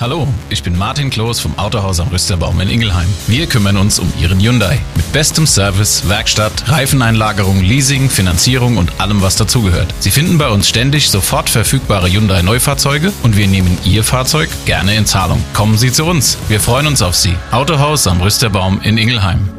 Hallo, ich bin Martin Kloß vom Autohaus am Rüsterbaum in Ingelheim. Wir kümmern uns um Ihren Hyundai. Mit bestem Service, Werkstatt, Reifeneinlagerung, Leasing, Finanzierung und allem, was dazugehört. Sie finden bei uns ständig sofort verfügbare Hyundai Neufahrzeuge und wir nehmen Ihr Fahrzeug gerne in Zahlung. Kommen Sie zu uns. Wir freuen uns auf Sie. Autohaus am Rüsterbaum in Ingelheim.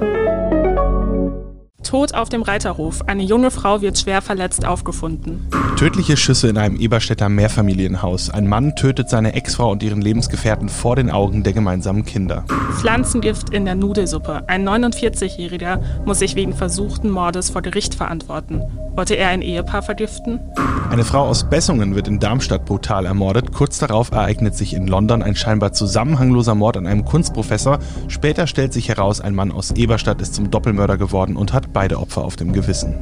Tot auf dem Reiterhof. Eine junge Frau wird schwer verletzt aufgefunden. Tödliche Schüsse in einem Eberstädter Mehrfamilienhaus. Ein Mann tötet seine Ex-Frau und ihren Lebensgefährten vor den Augen der gemeinsamen Kinder. Pflanzengift in der Nudelsuppe. Ein 49-Jähriger muss sich wegen versuchten Mordes vor Gericht verantworten. Wollte er ein Ehepaar vergiften? Eine Frau aus Bessungen wird in Darmstadt brutal ermordet. Kurz darauf ereignet sich in London ein scheinbar zusammenhangloser Mord an einem Kunstprofessor. Später stellt sich heraus, ein Mann aus Eberstadt ist zum Doppelmörder geworden und hat beide Opfer auf dem Gewissen.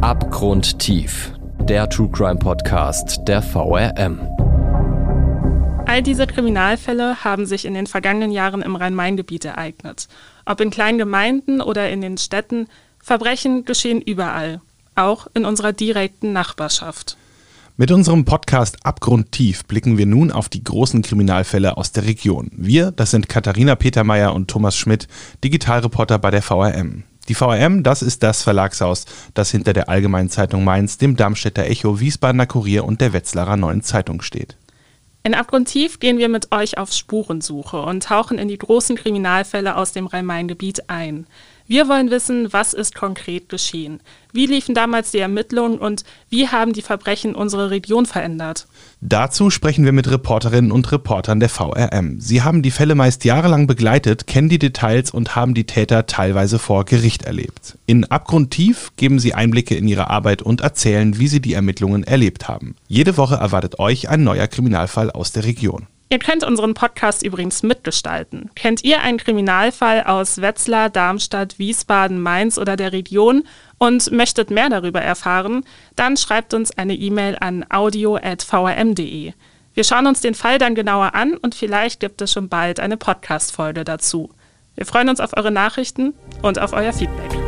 Abgrundtief. Der True Crime Podcast der VRM. All diese Kriminalfälle haben sich in den vergangenen Jahren im Rhein-Main-Gebiet ereignet. Ob in kleinen Gemeinden oder in den Städten, Verbrechen geschehen überall, auch in unserer direkten Nachbarschaft. Mit unserem Podcast Abgrundtief blicken wir nun auf die großen Kriminalfälle aus der Region. Wir, das sind Katharina Petermeier und Thomas Schmidt, Digitalreporter bei der VRM. Die VRM, das ist das Verlagshaus, das hinter der Allgemeinen Zeitung Mainz, dem Darmstädter Echo, Wiesbadener Kurier und der Wetzlarer Neuen Zeitung steht. In Abgrundtief gehen wir mit euch auf Spurensuche und tauchen in die großen Kriminalfälle aus dem Rhein-Main-Gebiet ein. Wir wollen wissen, was ist konkret geschehen? Wie liefen damals die Ermittlungen und wie haben die Verbrechen unsere Region verändert? Dazu sprechen wir mit Reporterinnen und Reportern der VRM. Sie haben die Fälle meist jahrelang begleitet, kennen die Details und haben die Täter teilweise vor Gericht erlebt. In Abgrundtief geben sie Einblicke in ihre Arbeit und erzählen, wie sie die Ermittlungen erlebt haben. Jede Woche erwartet euch ein neuer Kriminalfall aus der Region. Ihr könnt unseren Podcast übrigens mitgestalten. Kennt ihr einen Kriminalfall aus Wetzlar, Darmstadt, Wiesbaden, Mainz oder der Region und möchtet mehr darüber erfahren? Dann schreibt uns eine E-Mail an audio.vrm.de. Wir schauen uns den Fall dann genauer an und vielleicht gibt es schon bald eine Podcast-Folge dazu. Wir freuen uns auf eure Nachrichten und auf euer Feedback.